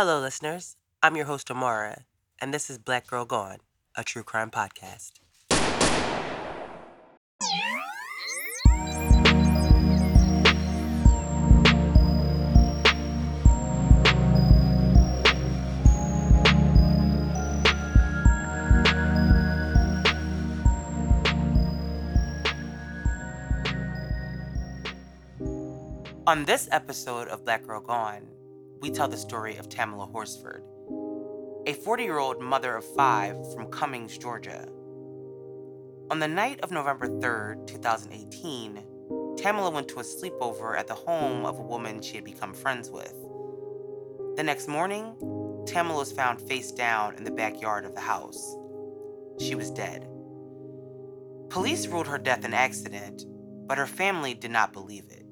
Hello, listeners. I'm your host, Amara, and this is Black Girl Gone, a true crime podcast. On this episode of Black Girl Gone, we tell the story of Tamala Horsford, a 40 year old mother of five from Cummings, Georgia. On the night of November 3rd, 2018, Tamala went to a sleepover at the home of a woman she had become friends with. The next morning, Tamala was found face down in the backyard of the house. She was dead. Police ruled her death an accident, but her family did not believe it.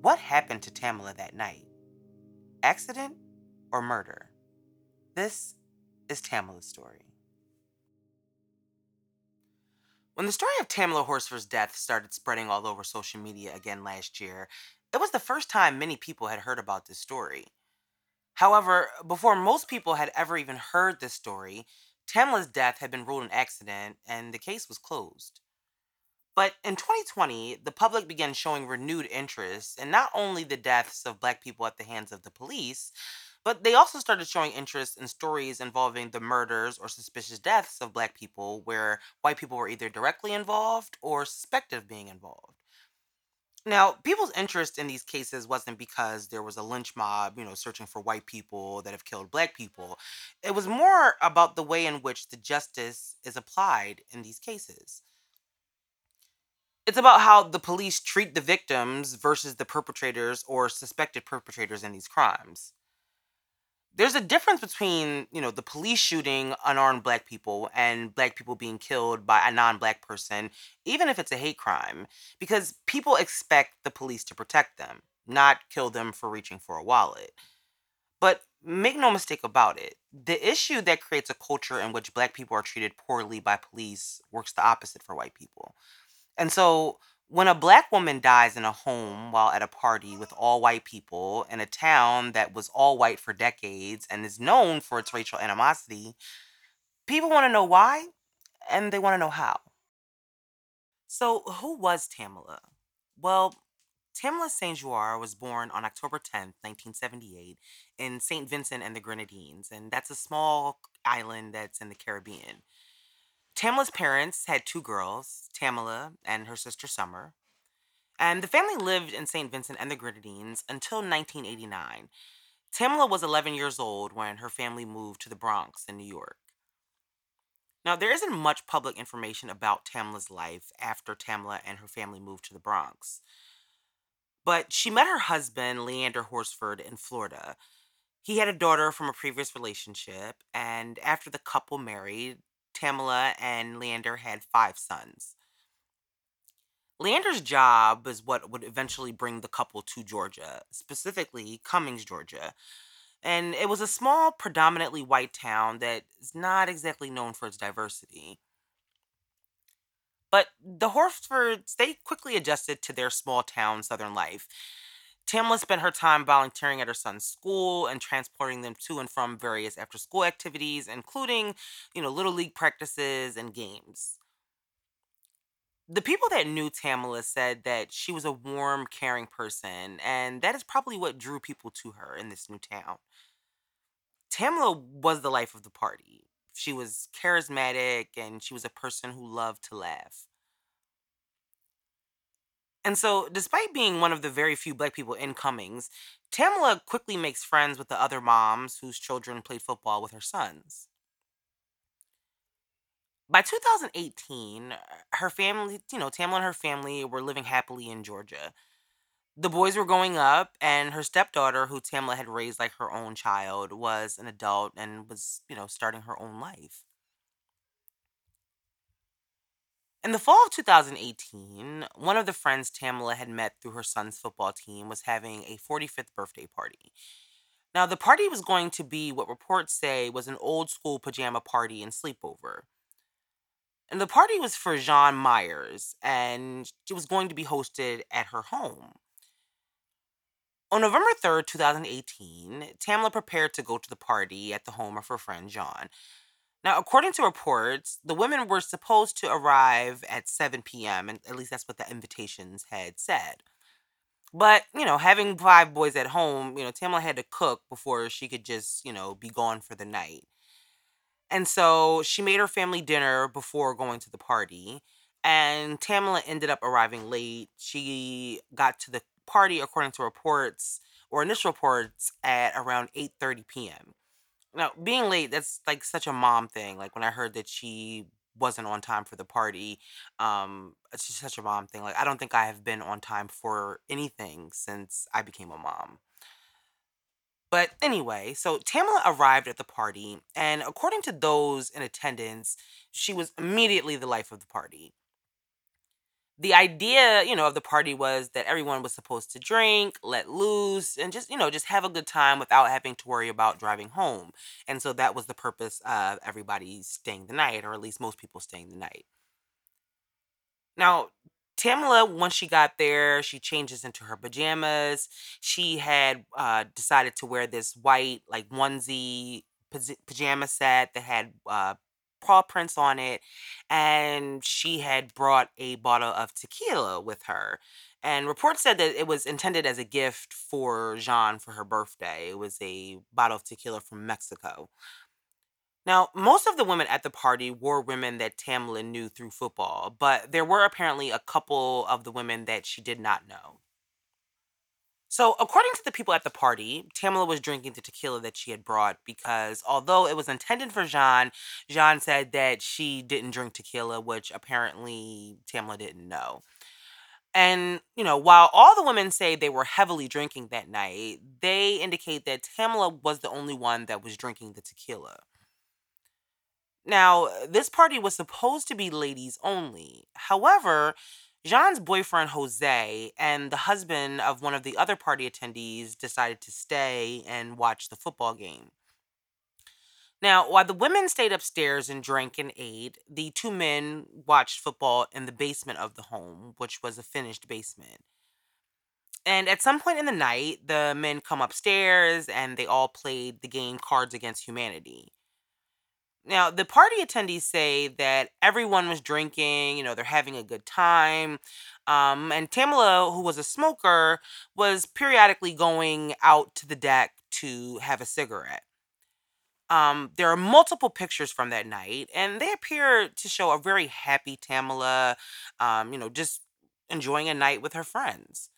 What happened to Tamala that night? Accident or murder? This is Tamala's story. When the story of Tamala Horsford's death started spreading all over social media again last year, it was the first time many people had heard about this story. However, before most people had ever even heard this story, Tamala's death had been ruled an accident and the case was closed. But in 2020, the public began showing renewed interest in not only the deaths of black people at the hands of the police, but they also started showing interest in stories involving the murders or suspicious deaths of black people where white people were either directly involved or suspected of being involved. Now, people's interest in these cases wasn't because there was a lynch mob, you know, searching for white people that have killed black people. It was more about the way in which the justice is applied in these cases. It's about how the police treat the victims versus the perpetrators or suspected perpetrators in these crimes. There's a difference between, you know, the police shooting unarmed black people and black people being killed by a non-black person, even if it's a hate crime, because people expect the police to protect them, not kill them for reaching for a wallet. But make no mistake about it, the issue that creates a culture in which black people are treated poorly by police works the opposite for white people. And so when a black woman dies in a home while at a party with all white people in a town that was all white for decades and is known for its racial animosity, people want to know why and they want to know how. So, who was Tamala? Well, Tamala St. Jour was born on October 10th, 1978, in St. Vincent and the Grenadines, and that's a small island that's in the Caribbean. Tamala's parents had two girls, Tamala and her sister Summer. And the family lived in St. Vincent and the Grenadines until 1989. Tamala was 11 years old when her family moved to the Bronx in New York. Now, there isn't much public information about Tamala's life after Tamala and her family moved to the Bronx. But she met her husband, Leander Horsford, in Florida. He had a daughter from a previous relationship, and after the couple married, Tamala and Leander had five sons. Leander's job is what would eventually bring the couple to Georgia, specifically Cummings, Georgia. And it was a small, predominantly white town that is not exactly known for its diversity. But the Horsfords, they quickly adjusted to their small town southern life. Tamala spent her time volunteering at her son's school and transporting them to and from various after school activities, including, you know, little league practices and games. The people that knew Tamala said that she was a warm, caring person, and that is probably what drew people to her in this new town. Tamala was the life of the party. She was charismatic and she was a person who loved to laugh. And so, despite being one of the very few black people in Cummings, Tamala quickly makes friends with the other moms whose children played football with her sons. By 2018, her family, you know, Tamala and her family were living happily in Georgia. The boys were growing up, and her stepdaughter, who Tamla had raised like her own child, was an adult and was, you know, starting her own life. In the fall of 2018, one of the friends Tamala had met through her son's football team was having a 45th birthday party. Now, the party was going to be what reports say was an old school pajama party and sleepover. And the party was for Jean Myers, and it was going to be hosted at her home. On November 3rd, 2018, Tamla prepared to go to the party at the home of her friend Jean. Now, according to reports, the women were supposed to arrive at 7 p.m., and at least that's what the invitations had said. But, you know, having five boys at home, you know, Tamla had to cook before she could just, you know, be gone for the night. And so she made her family dinner before going to the party. And Tamla ended up arriving late. She got to the party, according to reports or initial reports, at around 8:30 p.m. Now, being late, that's like such a mom thing. Like when I heard that she wasn't on time for the party, um, it's just such a mom thing. Like I don't think I have been on time for anything since I became a mom. But anyway, so Tamala arrived at the party, and according to those in attendance, she was immediately the life of the party. The idea, you know, of the party was that everyone was supposed to drink, let loose, and just, you know, just have a good time without having to worry about driving home. And so that was the purpose of everybody staying the night, or at least most people staying the night. Now, Tamala, once she got there, she changes into her pajamas. She had uh, decided to wear this white, like onesie paj- pajama set that had uh, paw prints on it. And she had brought a bottle of tequila with her. And reports said that it was intended as a gift for Jean for her birthday. It was a bottle of tequila from Mexico. Now, most of the women at the party were women that Tamlin knew through football, but there were apparently a couple of the women that she did not know. So, according to the people at the party, Tamala was drinking the tequila that she had brought because although it was intended for Jean, Jean said that she didn't drink tequila, which apparently Tamala didn't know. And, you know, while all the women say they were heavily drinking that night, they indicate that Tamala was the only one that was drinking the tequila. Now, this party was supposed to be ladies only. However, Jean's boyfriend Jose and the husband of one of the other party attendees decided to stay and watch the football game. Now, while the women stayed upstairs and drank and ate, the two men watched football in the basement of the home, which was a finished basement. And at some point in the night, the men come upstairs and they all played the game Cards Against Humanity. Now, the party attendees say that everyone was drinking, you know, they're having a good time. Um, and Tamala, who was a smoker, was periodically going out to the deck to have a cigarette. Um, there are multiple pictures from that night, and they appear to show a very happy Tamala, um, you know, just enjoying a night with her friends.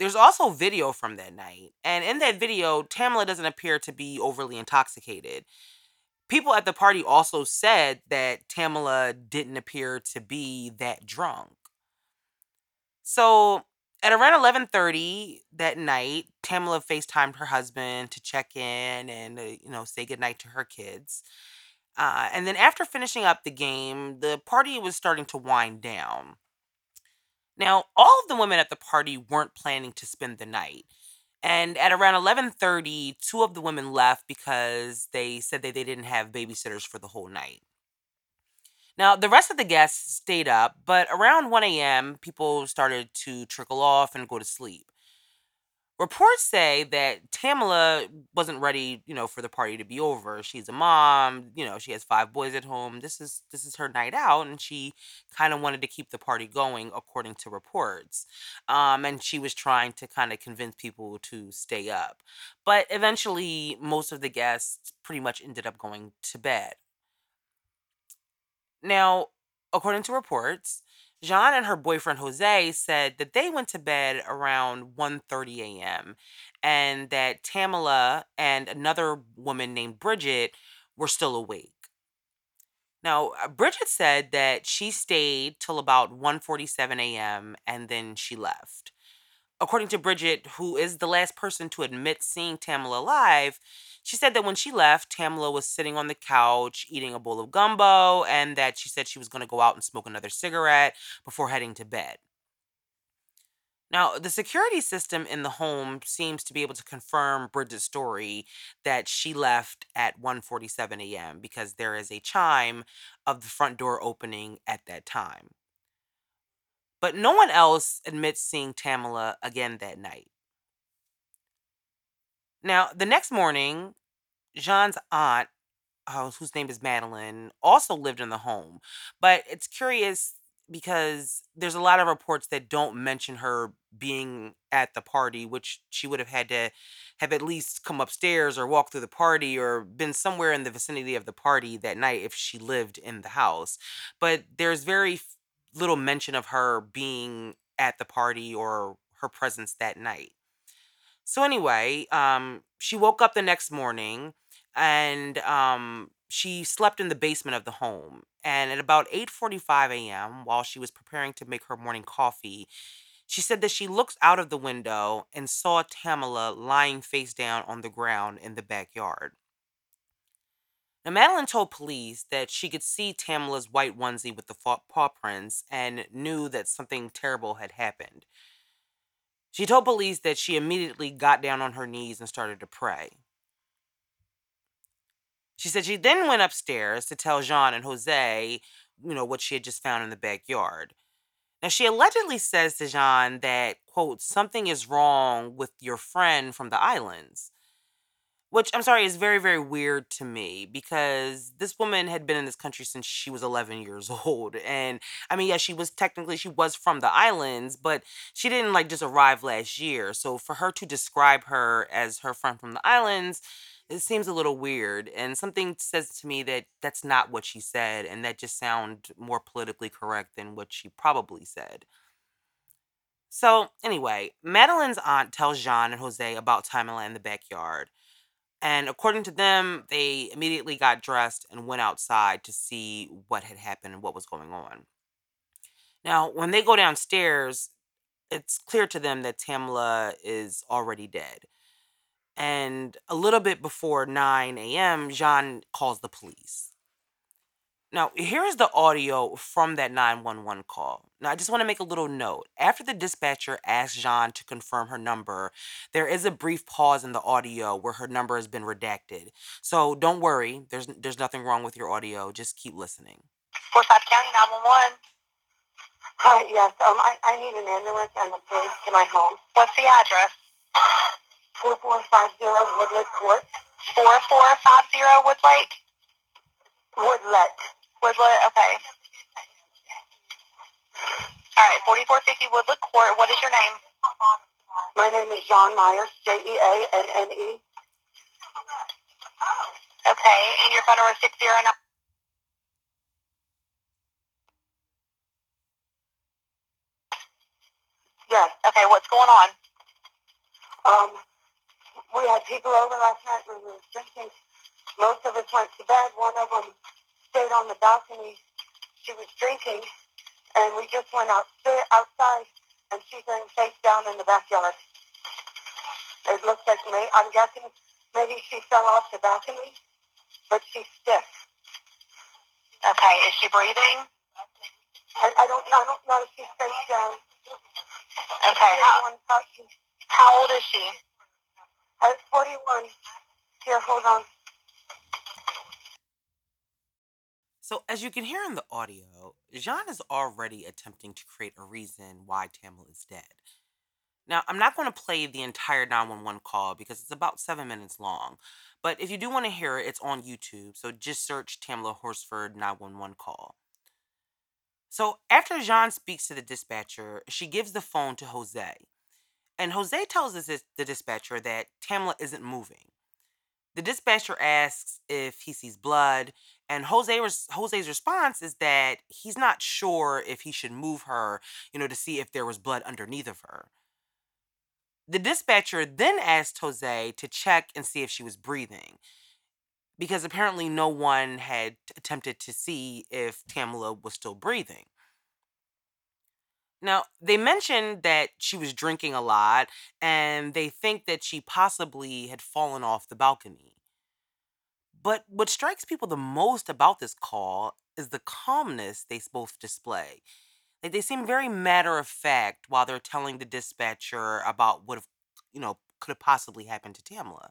There's also video from that night, and in that video, Tamala doesn't appear to be overly intoxicated people at the party also said that Tamala didn't appear to be that drunk. So at around 11:30 that night, Tamala FaceTimed her husband to check in and uh, you know say goodnight to her kids. Uh, and then after finishing up the game, the party was starting to wind down. Now, all of the women at the party weren't planning to spend the night. And at around 11:30, two of the women left because they said that they didn't have babysitters for the whole night. Now, the rest of the guests stayed up, but around 1 a.m., people started to trickle off and go to sleep. Reports say that Tamala wasn't ready, you know, for the party to be over. She's a mom, you know, she has five boys at home. This is this is her night out, and she kind of wanted to keep the party going, according to reports. Um, and she was trying to kind of convince people to stay up. But eventually, most of the guests pretty much ended up going to bed. Now, according to reports, Jean and her boyfriend Jose said that they went to bed around 1:30 a.m. and that Tamala and another woman named Bridget were still awake. Now, uh, Bridget said that she stayed till about 1:47 a.m. and then she left. According to Bridget, who is the last person to admit seeing Tamala alive, she said that when she left, Tamala was sitting on the couch eating a bowl of gumbo and that she said she was going to go out and smoke another cigarette before heading to bed. Now, the security system in the home seems to be able to confirm Bridget's story that she left at 1:47 a.m. because there is a chime of the front door opening at that time. But no one else admits seeing Tamala again that night. Now, the next morning, Jean's aunt, uh, whose name is Madeline, also lived in the home. But it's curious because there's a lot of reports that don't mention her being at the party, which she would have had to have at least come upstairs or walk through the party or been somewhere in the vicinity of the party that night if she lived in the house. But there's very little mention of her being at the party or her presence that night. So anyway, um, she woke up the next morning and um, she slept in the basement of the home. And at about 8:45 a.m., while she was preparing to make her morning coffee, she said that she looked out of the window and saw Tamala lying face down on the ground in the backyard. Now, Madeline told police that she could see Tamala's white onesie with the paw prints and knew that something terrible had happened. She told police that she immediately got down on her knees and started to pray. She said she then went upstairs to tell Jean and Jose, you know, what she had just found in the backyard. Now, she allegedly says to Jean that, quote, something is wrong with your friend from the islands. Which I'm sorry is very, very weird to me because this woman had been in this country since she was 11 years old. And I mean, yeah, she was technically, she was from the islands, but she didn't like just arrive last year. So for her to describe her as her friend from the islands, it seems a little weird. And something says to me that that's not what she said. And that just sound more politically correct than what she probably said. So anyway, Madeline's aunt tells Jean and Jose about Tamala in the backyard. And according to them, they immediately got dressed and went outside to see what had happened and what was going on. Now, when they go downstairs, it's clear to them that Tamala is already dead. And a little bit before 9 a.m., Jean calls the police. Now, here's the audio from that 911 call. Now, I just want to make a little note. After the dispatcher asks Jean to confirm her number, there is a brief pause in the audio where her number has been redacted. So don't worry, there's there's nothing wrong with your audio. Just keep listening. Forsyth County 911. Hi, yes. Um, I, I need an ambulance and the police to my home. What's the address? 4450 Woodlet Court. 4450 Woodlake? Woodlet. Woodlet, okay. All right, 4450 Woodlet Court. What is your name? My name is Jeanne Myers, J-E-A-N-N-E. Okay, and your phone number is 609. Yes. Okay, what's going on? Um, we had people over last night. We were drinking. Most of us went to bed. One of them stayed on the balcony. She was drinking, and we just went out outside, and she's laying face down in the backyard. It looks like me. I'm guessing maybe she fell off the balcony, but she's stiff. Okay, is she breathing? I, I don't. I don't know if she's face down. Okay. How, how old is she? I'm 41. Here, hold on. So, as you can hear in the audio, Jean is already attempting to create a reason why Tamala is dead. Now, I'm not going to play the entire 911 call because it's about seven minutes long. But if you do want to hear it, it's on YouTube. So just search Tamala Horsford 911 call. So after Jean speaks to the dispatcher, she gives the phone to Jose. And Jose tells us the dispatcher that Tamala isn't moving. The dispatcher asks if he sees blood, and Jose Jose's response is that he's not sure if he should move her, you know, to see if there was blood underneath of her. The dispatcher then asked Jose to check and see if she was breathing, because apparently no one had attempted to see if Tamala was still breathing. Now, they mentioned that she was drinking a lot and they think that she possibly had fallen off the balcony. But what strikes people the most about this call is the calmness they both display. Like they seem very matter of fact while they're telling the dispatcher about what, you know, could have possibly happened to Tamla.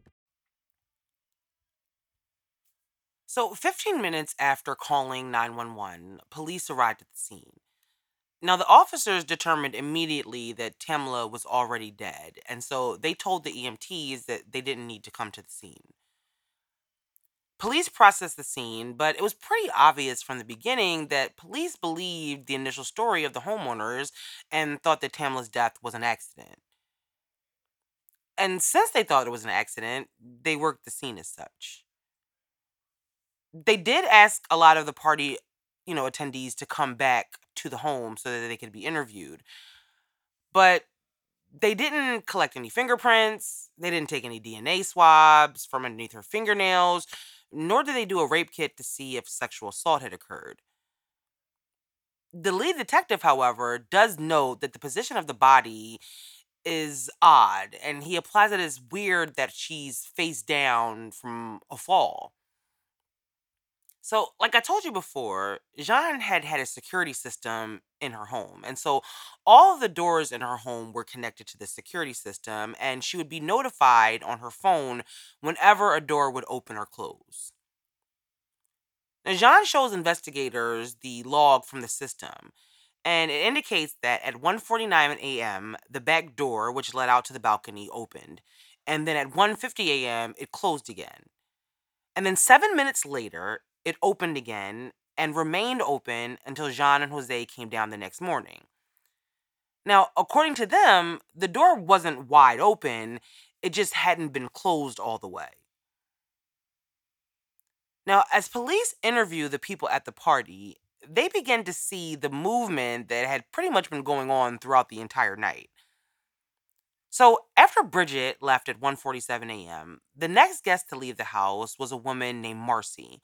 So, 15 minutes after calling 911, police arrived at the scene. Now, the officers determined immediately that Tamla was already dead, and so they told the EMTs that they didn't need to come to the scene. Police processed the scene, but it was pretty obvious from the beginning that police believed the initial story of the homeowners and thought that Tamla's death was an accident. And since they thought it was an accident, they worked the scene as such they did ask a lot of the party, you know, attendees to come back to the home so that they could be interviewed. But they didn't collect any fingerprints, they didn't take any DNA swabs from underneath her fingernails, nor did they do a rape kit to see if sexual assault had occurred. The lead detective, however, does note that the position of the body is odd, and he applies it as weird that she's face down from a fall. So, like I told you before, Jean had had a security system in her home. And so all the doors in her home were connected to the security system, and she would be notified on her phone whenever a door would open or close. Now, Jean shows investigators the log from the system, and it indicates that at 1:49 a.m., the back door, which led out to the balcony, opened, and then at 1:50 a.m., it closed again. And then 7 minutes later, it opened again and remained open until Jean and Jose came down the next morning. Now, according to them, the door wasn't wide open, it just hadn't been closed all the way. Now, as police interview the people at the party, they begin to see the movement that had pretty much been going on throughout the entire night. So, after Bridget left at 1:47 a.m., the next guest to leave the house was a woman named Marcy.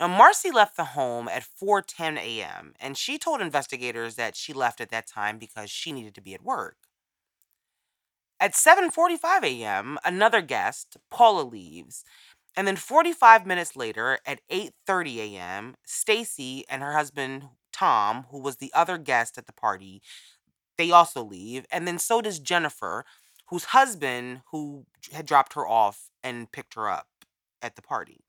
Now, Marcy left the home at 4:10 a.m. and she told investigators that she left at that time because she needed to be at work. At 7:45 a.m., another guest, Paula, leaves. And then 45 minutes later, at 8:30 a.m., Stacy and her husband Tom, who was the other guest at the party, they also leave. And then so does Jennifer, whose husband who had dropped her off and picked her up at the party.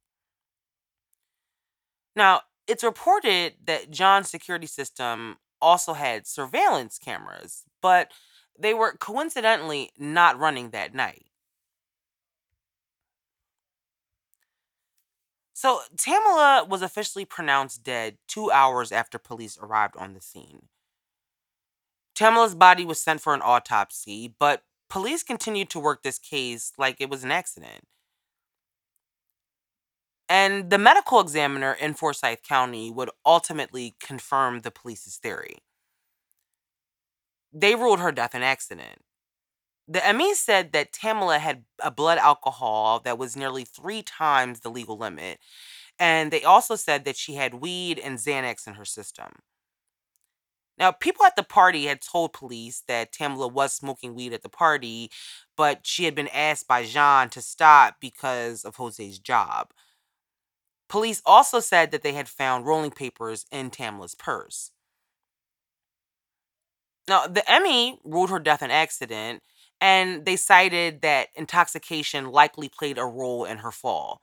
Now, it's reported that Jean's security system also had surveillance cameras, but they were coincidentally not running that night. So, Tamala was officially pronounced dead two hours after police arrived on the scene. Tamala's body was sent for an autopsy, but police continued to work this case like it was an accident. And the medical examiner in Forsyth County would ultimately confirm the police's theory. They ruled her death an accident. The ME said that Tamala had a blood alcohol that was nearly three times the legal limit. And they also said that she had weed and Xanax in her system. Now, people at the party had told police that Tamala was smoking weed at the party, but she had been asked by Jean to stop because of Jose's job. Police also said that they had found rolling papers in Tamla's purse. Now, the ME ruled her death an accident, and they cited that intoxication likely played a role in her fall.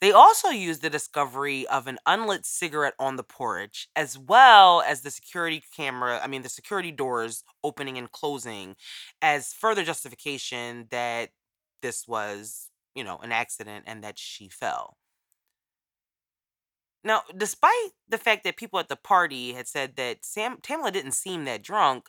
They also used the discovery of an unlit cigarette on the porch, as well as the security camera, I mean, the security doors opening and closing, as further justification that this was, you know, an accident and that she fell. Now, despite the fact that people at the party had said that Sam Tamla didn't seem that drunk,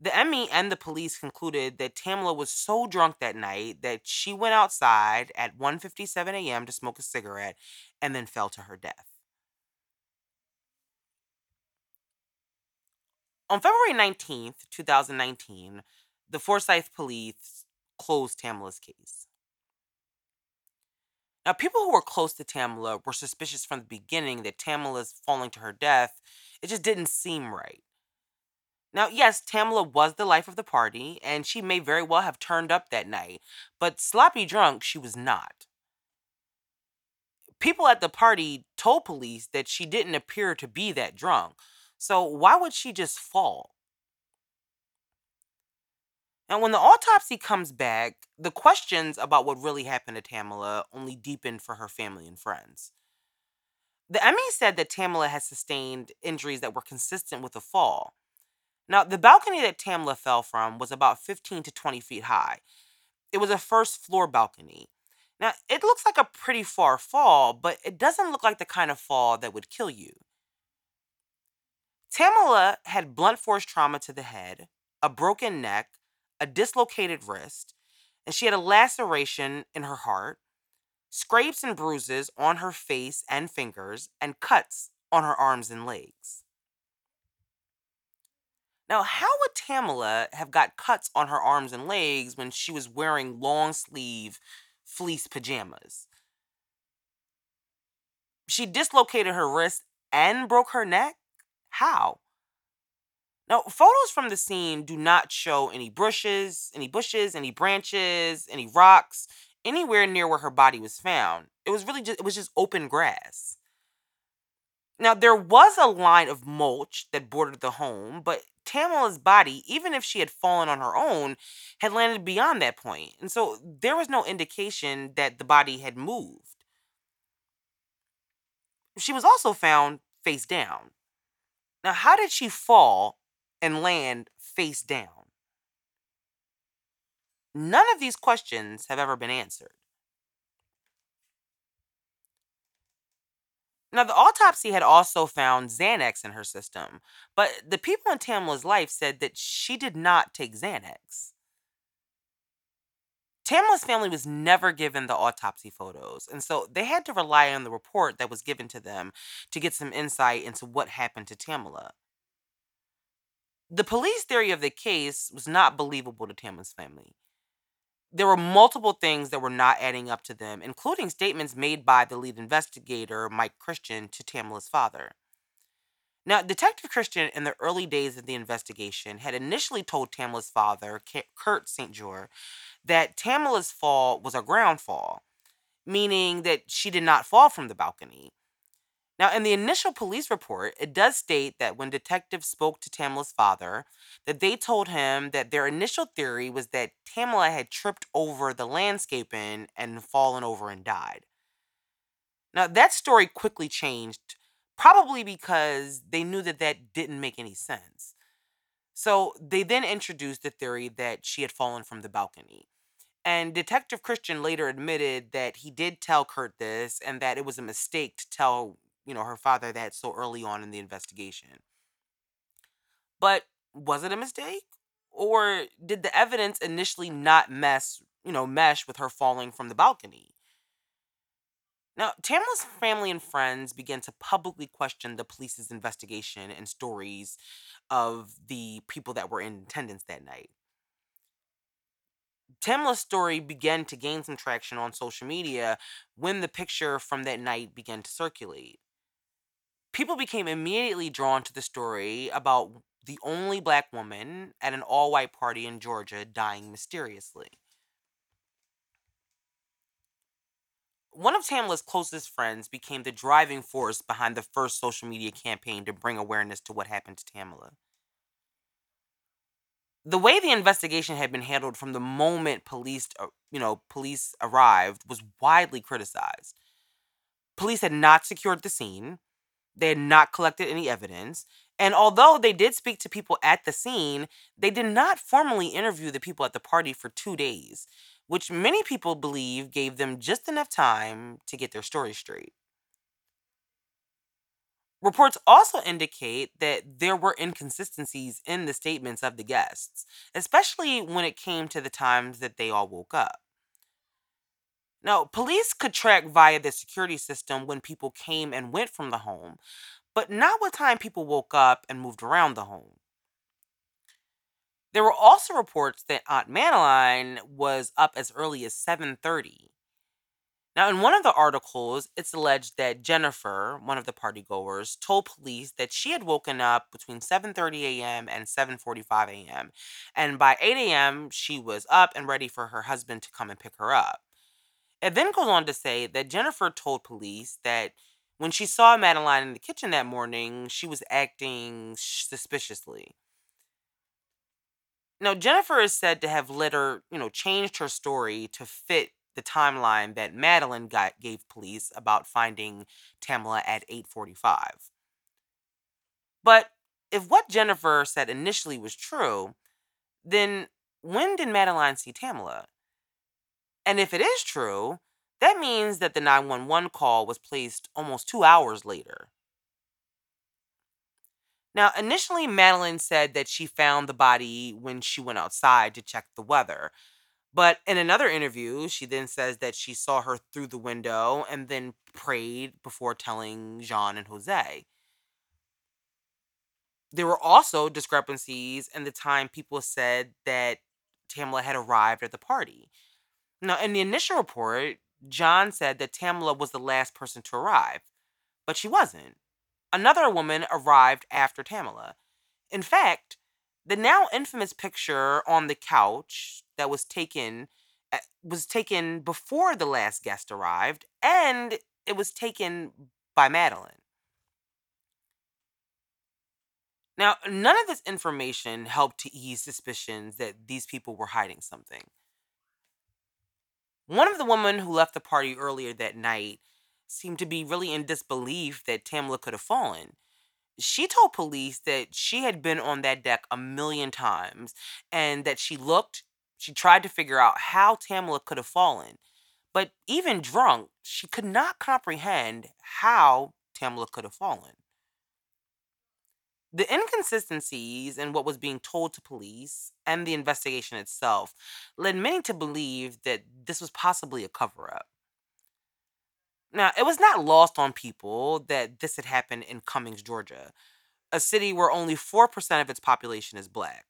the ME and the police concluded that Tamla was so drunk that night that she went outside at 1:57 a.m. to smoke a cigarette and then fell to her death. On February 19th, 2019, the Forsyth police closed Tamla's case. Now, people who were close to Tamla were suspicious from the beginning that Tamla's falling to her death, it just didn't seem right. Now, yes, Tamla was the life of the party, and she may very well have turned up that night, but sloppy drunk, she was not. People at the party told police that she didn't appear to be that drunk, so why would she just fall? Now, when the autopsy comes back, the questions about what really happened to Tamala only deepened for her family and friends. The ME said that Tamala had sustained injuries that were consistent with a fall. Now, the balcony that Tamla fell from was about 15 to 20 feet high. It was a first floor balcony. Now, it looks like a pretty far fall, but it doesn't look like the kind of fall that would kill you. Tamala had blunt force trauma to the head, a broken neck, a dislocated wrist, and she had a laceration in her heart, scrapes and bruises on her face and fingers, and cuts on her arms and legs. Now, how would Tamala have got cuts on her arms and legs when she was wearing long sleeve fleece pajamas? She dislocated her wrist and broke her neck? How? Now, photos from the scene do not show any bushes, any bushes, any branches, any rocks, anywhere near where her body was found. It was really just it was just open grass. Now, there was a line of mulch that bordered the home, but Tamala's body, even if she had fallen on her own, had landed beyond that point. And so there was no indication that the body had moved. She was also found face down. Now, how did she fall and land face down? None of these questions have ever been answered. Now, the autopsy had also found Xanax in her system, but the people in Tamala's life said that she did not take Xanax. Tamala's family was never given the autopsy photos, and so they had to rely on the report that was given to them to get some insight into what happened to Tamala. The police theory of the case was not believable to Tamala's family. There were multiple things that were not adding up to them, including statements made by the lead investigator, Mike Christian, to Tamala's father. Now, Detective Christian, in the early days of the investigation, had initially told Tamala's father, Kurt St. Jour, that Tamala's fall was a ground fall, meaning that she did not fall from the balcony. Now, in the initial police report, it does state that when detectives spoke to Tamala's father, that they told him that their initial theory was that Tamala had tripped over the landscaping and fallen over and died. Now, that story quickly changed, probably because they knew that that didn't make any sense. So they then introduced the theory that she had fallen from the balcony. And Detective Christian later admitted that he did tell Kurt this and that it was a mistake to tell you know, her father that so early on in the investigation. But was it a mistake? Or did the evidence initially not mess, you know, mesh with her falling from the balcony? Now, Tamala's family and friends began to publicly question the police's investigation and stories of the people that were in attendance that night. Tamala's story began to gain some traction on social media when the picture from that night began to circulate people became immediately drawn to the story about the only black woman at an all white party in Georgia dying mysteriously. One of Tamala's closest friends became the driving force behind the first social media campaign to bring awareness to what happened to Tamala. The way the investigation had been handled from the moment police, uh, you know, police arrived was widely criticized. Police had not secured the scene they had not collected any evidence. And although they did speak to people at the scene, they did not formally interview the people at the party for two days, which many people believe gave them just enough time to get their story straight. Reports also indicate that there were inconsistencies in the statements of the guests, especially when it came to the times that they all woke up. Now, police could track via the security system when people came and went from the home, but not what time people woke up and moved around the home. There were also reports that Aunt Madeline was up as early as 7:30 now, in one of the articles, it's alleged that Jennifer, one of the partygoers, told police that she had woken up between 7:30 a.m. and 7:45 a.m. and by 8 a.m. she was up and ready for her husband to come and pick her up. It then goes on to say that Jennifer told police that when she saw Madeline in the kitchen that morning, she was acting suspiciously. Now, Jennifer is said to have later, you know, changed her story to fit the timeline that Madeline got gave police about finding Tamala at 8:45. But if what Jennifer said initially was true, then when did Madeline see Tamala? And if it is true, that means that the 911 call was placed almost 2 hours later. Now, initially, Madeline said that she found the body when she went outside to check the weather. But in another interview, she then says that she saw her through the window and then prayed before telling Jean and Jose. There were also discrepancies in the time people said that Tamala had arrived at the party. Now, in the initial report, Jean said that Tamala was the last person to arrive, but she wasn't. Another woman arrived after Tamala. In fact, the now infamous picture on the couch that was taken eh, was taken before the last guest arrived and it was taken by Madeline. Now, none of this information helped to ease suspicions that these people were hiding something. One of the women who left the party earlier that night seemed to be really in disbelief that Tamala could have fallen she told police that she had been on that deck a million times and that she looked, she tried to figure out how Tamala could have fallen. But even drunk, she could not comprehend how Tamala could have fallen. The inconsistencies in what was being told to police and the investigation itself led many to believe that this was possibly a cover up. Now, it was not lost on people that this had happened in Cummings, Georgia, a city where only 4% of its population is black.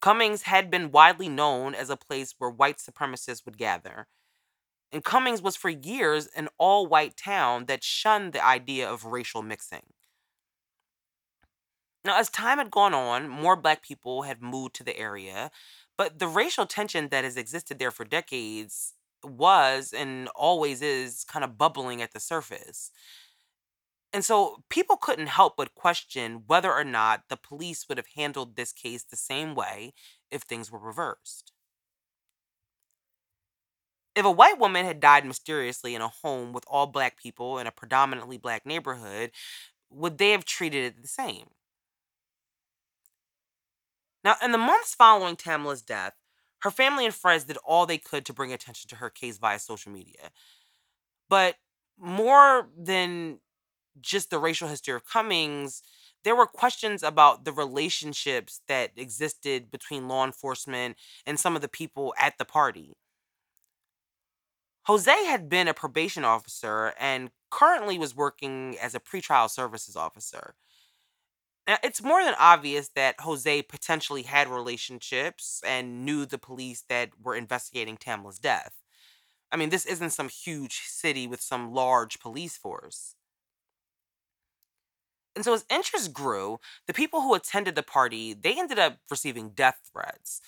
Cummings had been widely known as a place where white supremacists would gather. And Cummings was for years an all white town that shunned the idea of racial mixing. Now, as time had gone on, more black people had moved to the area, but the racial tension that has existed there for decades was and always is kind of bubbling at the surface. And so people couldn't help but question whether or not the police would have handled this case the same way if things were reversed. If a white woman had died mysteriously in a home with all black people in a predominantly black neighborhood, would they have treated it the same? Now, in the months following Tamala's death, her family and friends did all they could to bring attention to her case via social media. But more than just the racial history of Cummings, there were questions about the relationships that existed between law enforcement and some of the people at the party. Jose had been a probation officer and currently was working as a pretrial services officer. Now, it's more than obvious that Jose potentially had relationships and knew the police that were investigating Tamala's death. I mean, this isn't some huge city with some large police force. And so as interest grew, the people who attended the party, they ended up receiving death threats.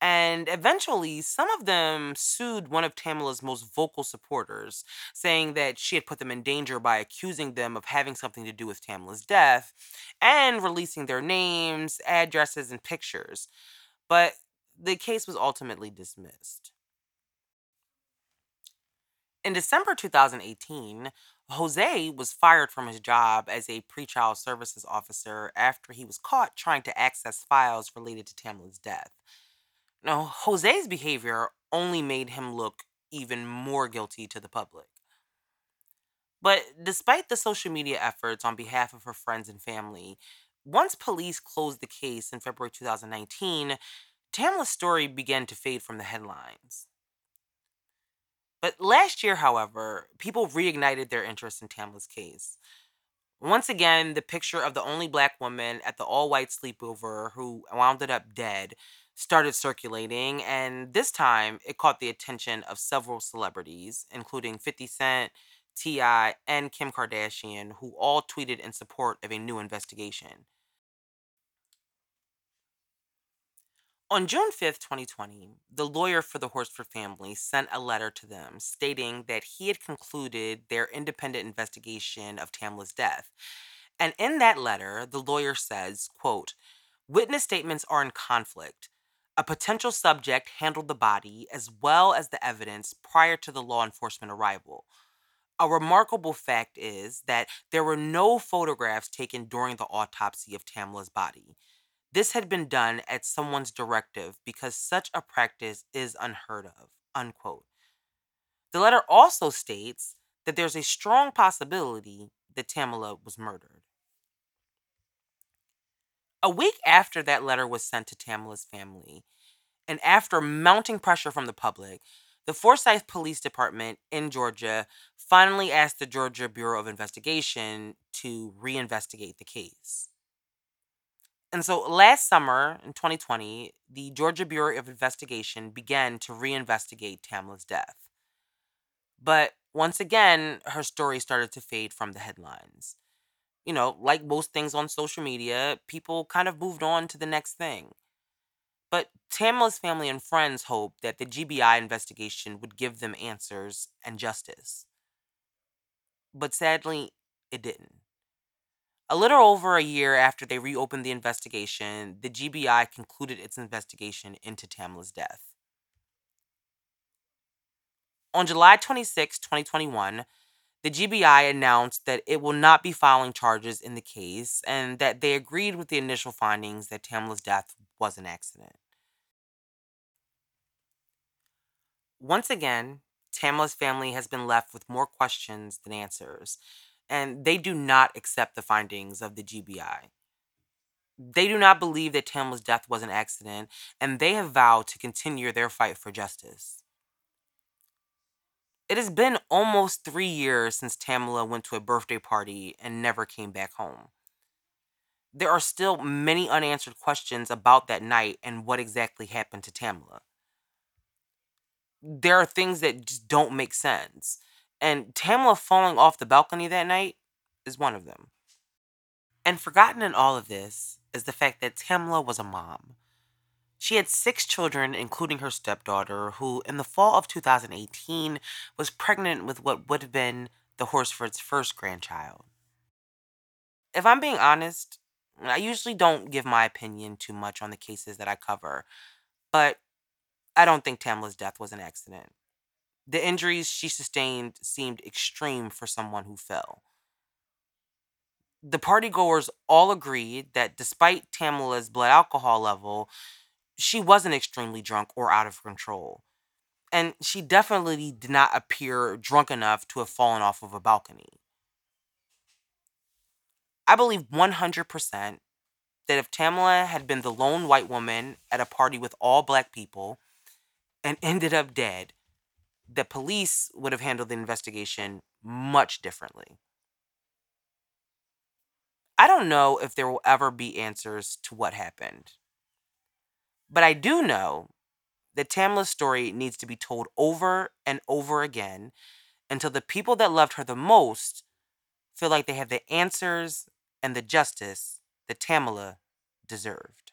And eventually, some of them sued one of Tamala's most vocal supporters, saying that she had put them in danger by accusing them of having something to do with Tamala's death and releasing their names, addresses, and pictures. But the case was ultimately dismissed. In December 2018, Jose was fired from his job as a pretrial services officer after he was caught trying to access files related to Tamala's death. Now, Jose's behavior only made him look even more guilty to the public. But despite the social media efforts on behalf of her friends and family, once police closed the case in February 2019, Tamla's story began to fade from the headlines. But last year, however, people reignited their interest in Tamla's case. Once again, the picture of the only black woman at the all white sleepover who wound up dead started circulating, and this time it caught the attention of several celebrities, including 50 Cent, T.I., and Kim Kardashian, who all tweeted in support of a new investigation. On June 5th, 2020, the lawyer for the Horsford family sent a letter to them stating that he had concluded their independent investigation of Tamla's death. And in that letter, the lawyer says, quote, Witness statements are in conflict. A potential subject handled the body as well as the evidence prior to the law enforcement arrival. A remarkable fact is that there were no photographs taken during the autopsy of Tamla's body. This had been done at someone's directive because such a practice is unheard of. Unquote. The letter also states that there's a strong possibility that Tamla was murdered. A week after that letter was sent to Tamla's family, and after mounting pressure from the public, the Forsyth Police Department in Georgia finally asked the Georgia Bureau of Investigation to reinvestigate the case. And so last summer in 2020, the Georgia Bureau of Investigation began to reinvestigate Tamla's death. But once again, her story started to fade from the headlines. You know, like most things on social media, people kind of moved on to the next thing. But Tamla's family and friends hoped that the GBI investigation would give them answers and justice. But sadly, it didn't. A little over a year after they reopened the investigation, the GBI concluded its investigation into Tamla's death. On July 26, 2021, the GBI announced that it will not be filing charges in the case and that they agreed with the initial findings that Tamla's death was an accident. Once again, Tamla's family has been left with more questions than answers, and they do not accept the findings of the GBI. They do not believe that Tamla's death was an accident, and they have vowed to continue their fight for justice. It has been almost three years since Tamla went to a birthday party and never came back home. There are still many unanswered questions about that night and what exactly happened to Tamla. There are things that just don't make sense. And Tamla falling off the balcony that night is one of them. And forgotten in all of this is the fact that Tamla was a mom. She had six children, including her stepdaughter, who, in the fall of 2018, was pregnant with what would have been the Horsford's first grandchild. If I'm being honest, I usually don't give my opinion too much on the cases that I cover, but I don't think Tamla's death was an accident. The injuries she sustained seemed extreme for someone who fell. The partygoers all agreed that despite Tamla's blood alcohol level, she wasn't extremely drunk or out of control. And she definitely did not appear drunk enough to have fallen off of a balcony. I believe 100% that if Tamla had been the lone white woman at a party with all black people and ended up dead, the police would have handled the investigation much differently. I don't know if there will ever be answers to what happened. But I do know that Tamla's story needs to be told over and over again until the people that loved her the most feel like they have the answers and the justice that Tamla deserved.